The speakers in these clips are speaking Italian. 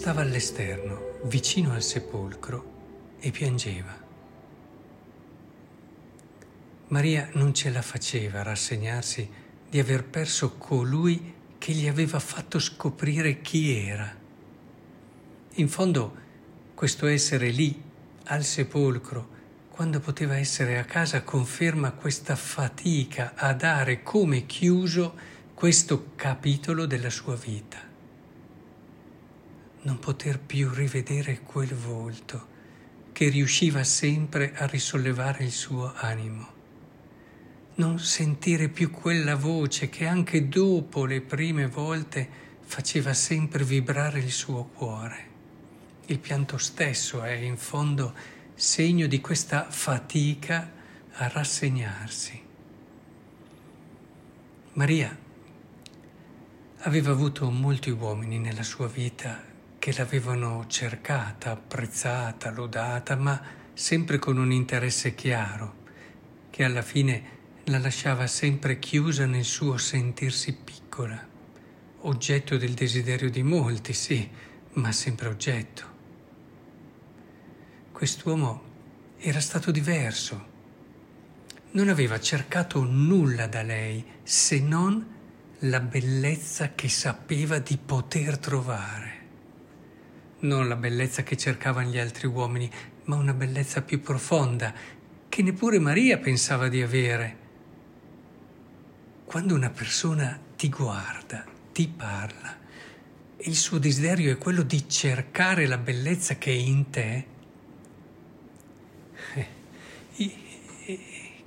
Stava all'esterno, vicino al sepolcro, e piangeva. Maria non ce la faceva rassegnarsi di aver perso colui che gli aveva fatto scoprire chi era. In fondo, questo essere lì, al sepolcro, quando poteva essere a casa, conferma questa fatica a dare come chiuso questo capitolo della sua vita. Non poter più rivedere quel volto che riusciva sempre a risollevare il suo animo non sentire più quella voce che anche dopo le prime volte faceva sempre vibrare il suo cuore. Il pianto stesso è in fondo segno di questa fatica a rassegnarsi. Maria aveva avuto molti uomini nella sua vita che l'avevano cercata, apprezzata, lodata, ma sempre con un interesse chiaro, che alla fine la lasciava sempre chiusa nel suo sentirsi piccola, oggetto del desiderio di molti, sì, ma sempre oggetto. Quest'uomo era stato diverso. Non aveva cercato nulla da lei se non la bellezza che sapeva di poter trovare. Non la bellezza che cercavano gli altri uomini, ma una bellezza più profonda che neppure Maria pensava di avere quando una persona ti guarda, ti parla, e il suo desiderio è quello di cercare la bellezza che è in te, eh,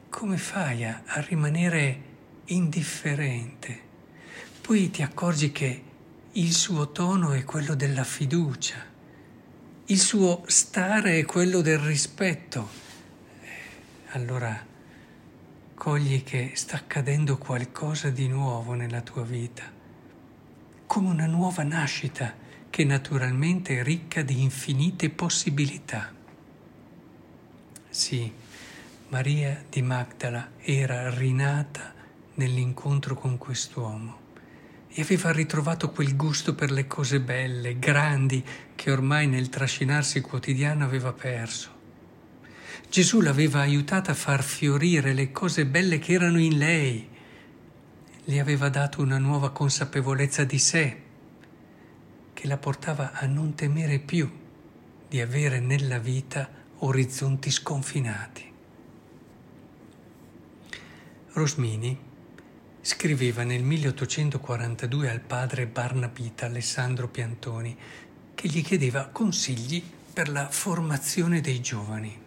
come fai a, a rimanere indifferente? Poi ti accorgi che il suo tono è quello della fiducia, il suo stare è quello del rispetto. Eh, allora cogli che sta accadendo qualcosa di nuovo nella tua vita, come una nuova nascita che naturalmente è ricca di infinite possibilità. Sì, Maria di Magdala era rinata nell'incontro con quest'uomo e aveva ritrovato quel gusto per le cose belle, grandi, che ormai nel trascinarsi quotidiano aveva perso. Gesù l'aveva aiutata a far fiorire le cose belle che erano in lei, le aveva dato una nuova consapevolezza di sé, che la portava a non temere più di avere nella vita orizzonti sconfinati. Rosmini scriveva nel 1842 al padre Barnabita Alessandro Piantoni che gli chiedeva consigli per la formazione dei giovani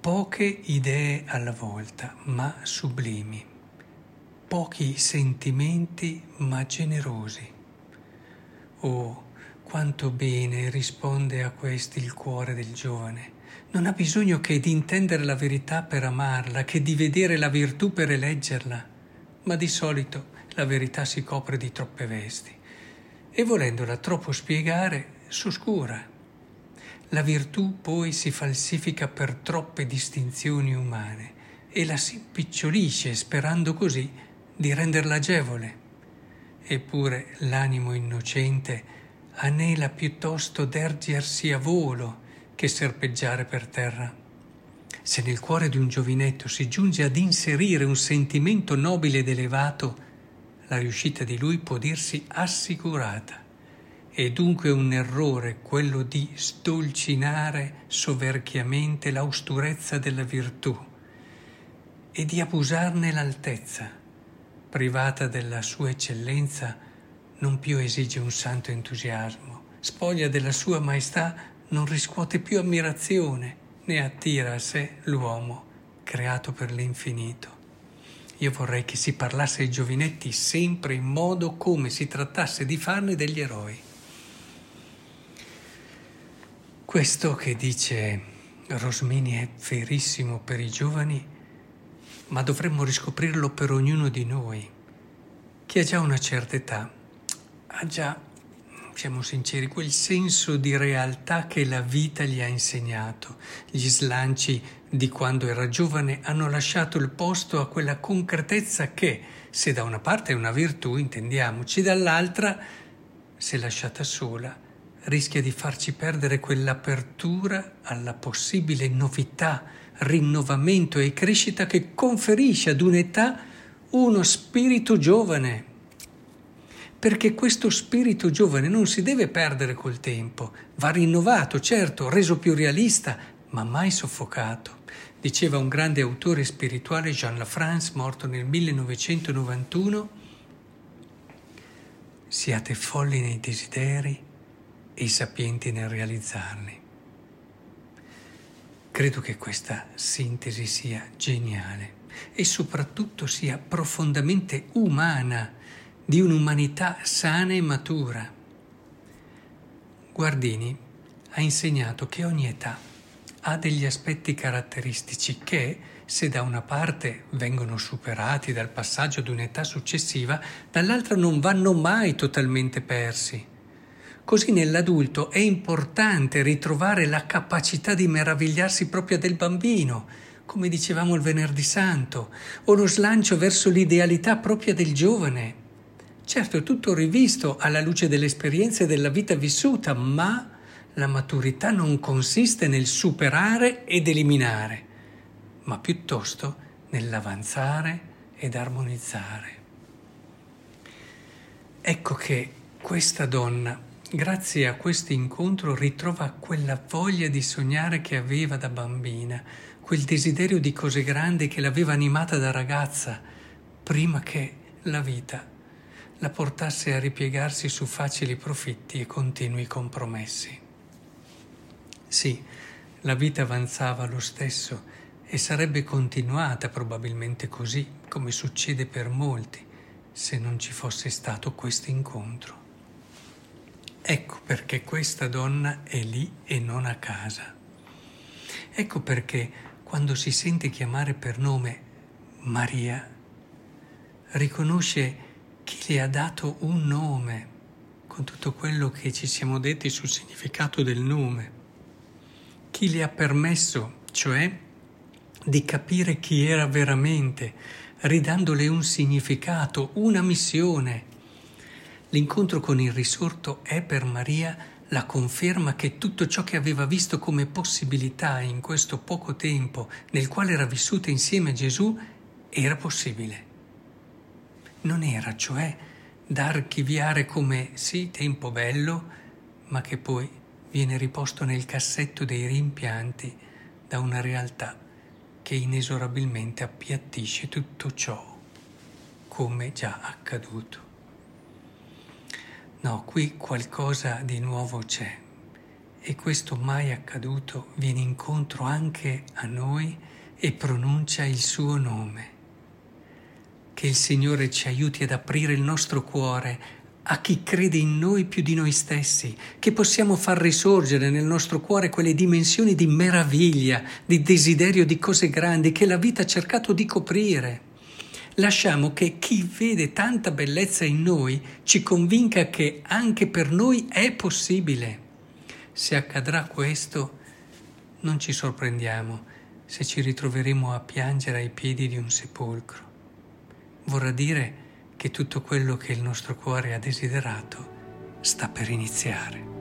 poche idee alla volta, ma sublimi, pochi sentimenti, ma generosi. Oh, quanto bene risponde a questi il cuore del giovane. Non ha bisogno che di intendere la verità per amarla, che di vedere la virtù per eleggerla, ma di solito la verità si copre di troppe vesti. E volendola troppo spiegare, s'oscura. La virtù poi si falsifica per troppe distinzioni umane e la si impiccolisce sperando così di renderla agevole. Eppure l'animo innocente anela piuttosto d'ergersi a volo che serpeggiare per terra. Se nel cuore di un giovinetto si giunge ad inserire un sentimento nobile ed elevato, la riuscita di lui può dirsi assicurata. È dunque un errore quello di stolcinare soverchiamente l'austurezza della virtù e di abusarne l'altezza. Privata della sua eccellenza, non più esige un santo entusiasmo, spoglia della sua maestà, non riscuote più ammirazione, né attira a sé l'uomo creato per l'infinito. Io vorrei che si parlasse ai giovinetti sempre in modo come si trattasse di farne degli eroi. Questo che dice Rosmini è verissimo per i giovani, ma dovremmo riscoprirlo per ognuno di noi. Chi ha già una certa età ha già, siamo sinceri, quel senso di realtà che la vita gli ha insegnato. Gli slanci di quando era giovane hanno lasciato il posto a quella concretezza che, se da una parte è una virtù, intendiamoci, dall'altra, se lasciata sola, rischia di farci perdere quell'apertura alla possibile novità, rinnovamento e crescita che conferisce ad un'età uno spirito giovane. Perché questo spirito giovane non si deve perdere col tempo, va rinnovato, certo, reso più realista, ma mai soffocato. Diceva un grande autore spirituale, Jean Lafrance, morto nel 1991, siate folli nei desideri e sapienti nel realizzarli. Credo che questa sintesi sia geniale e soprattutto sia profondamente umana, di un'umanità sana e matura. Guardini ha insegnato che ogni età ha degli aspetti caratteristici che, se da una parte vengono superati dal passaggio ad un'età successiva, dall'altra non vanno mai totalmente persi. Così nell'adulto è importante ritrovare la capacità di meravigliarsi proprio del bambino, come dicevamo il venerdì santo, o lo slancio verso l'idealità propria del giovane. Certo, è tutto rivisto alla luce delle esperienze della vita vissuta, ma la maturità non consiste nel superare ed eliminare, ma piuttosto nell'avanzare ed armonizzare. Ecco che questa donna, grazie a questo incontro, ritrova quella voglia di sognare che aveva da bambina, quel desiderio di cose grandi che l'aveva animata da ragazza, prima che la vita la portasse a ripiegarsi su facili profitti e continui compromessi. Sì, la vita avanzava lo stesso e sarebbe continuata probabilmente così, come succede per molti, se non ci fosse stato questo incontro. Ecco perché questa donna è lì e non a casa. Ecco perché quando si sente chiamare per nome Maria, riconosce chi le ha dato un nome, con tutto quello che ci siamo detti sul significato del nome chi le ha permesso, cioè di capire chi era veramente, ridandole un significato, una missione. L'incontro con il risorto è per Maria la conferma che tutto ciò che aveva visto come possibilità in questo poco tempo nel quale era vissuta insieme a Gesù era possibile. Non era, cioè, da archiviare come sì, tempo bello, ma che poi viene riposto nel cassetto dei rimpianti da una realtà che inesorabilmente appiattisce tutto ciò come già accaduto. No, qui qualcosa di nuovo c'è e questo mai accaduto viene incontro anche a noi e pronuncia il suo nome. Che il Signore ci aiuti ad aprire il nostro cuore a chi crede in noi più di noi stessi, che possiamo far risorgere nel nostro cuore quelle dimensioni di meraviglia, di desiderio di cose grandi che la vita ha cercato di coprire. Lasciamo che chi vede tanta bellezza in noi ci convinca che anche per noi è possibile. Se accadrà questo, non ci sorprendiamo se ci ritroveremo a piangere ai piedi di un sepolcro. Vorrà dire che tutto quello che il nostro cuore ha desiderato sta per iniziare.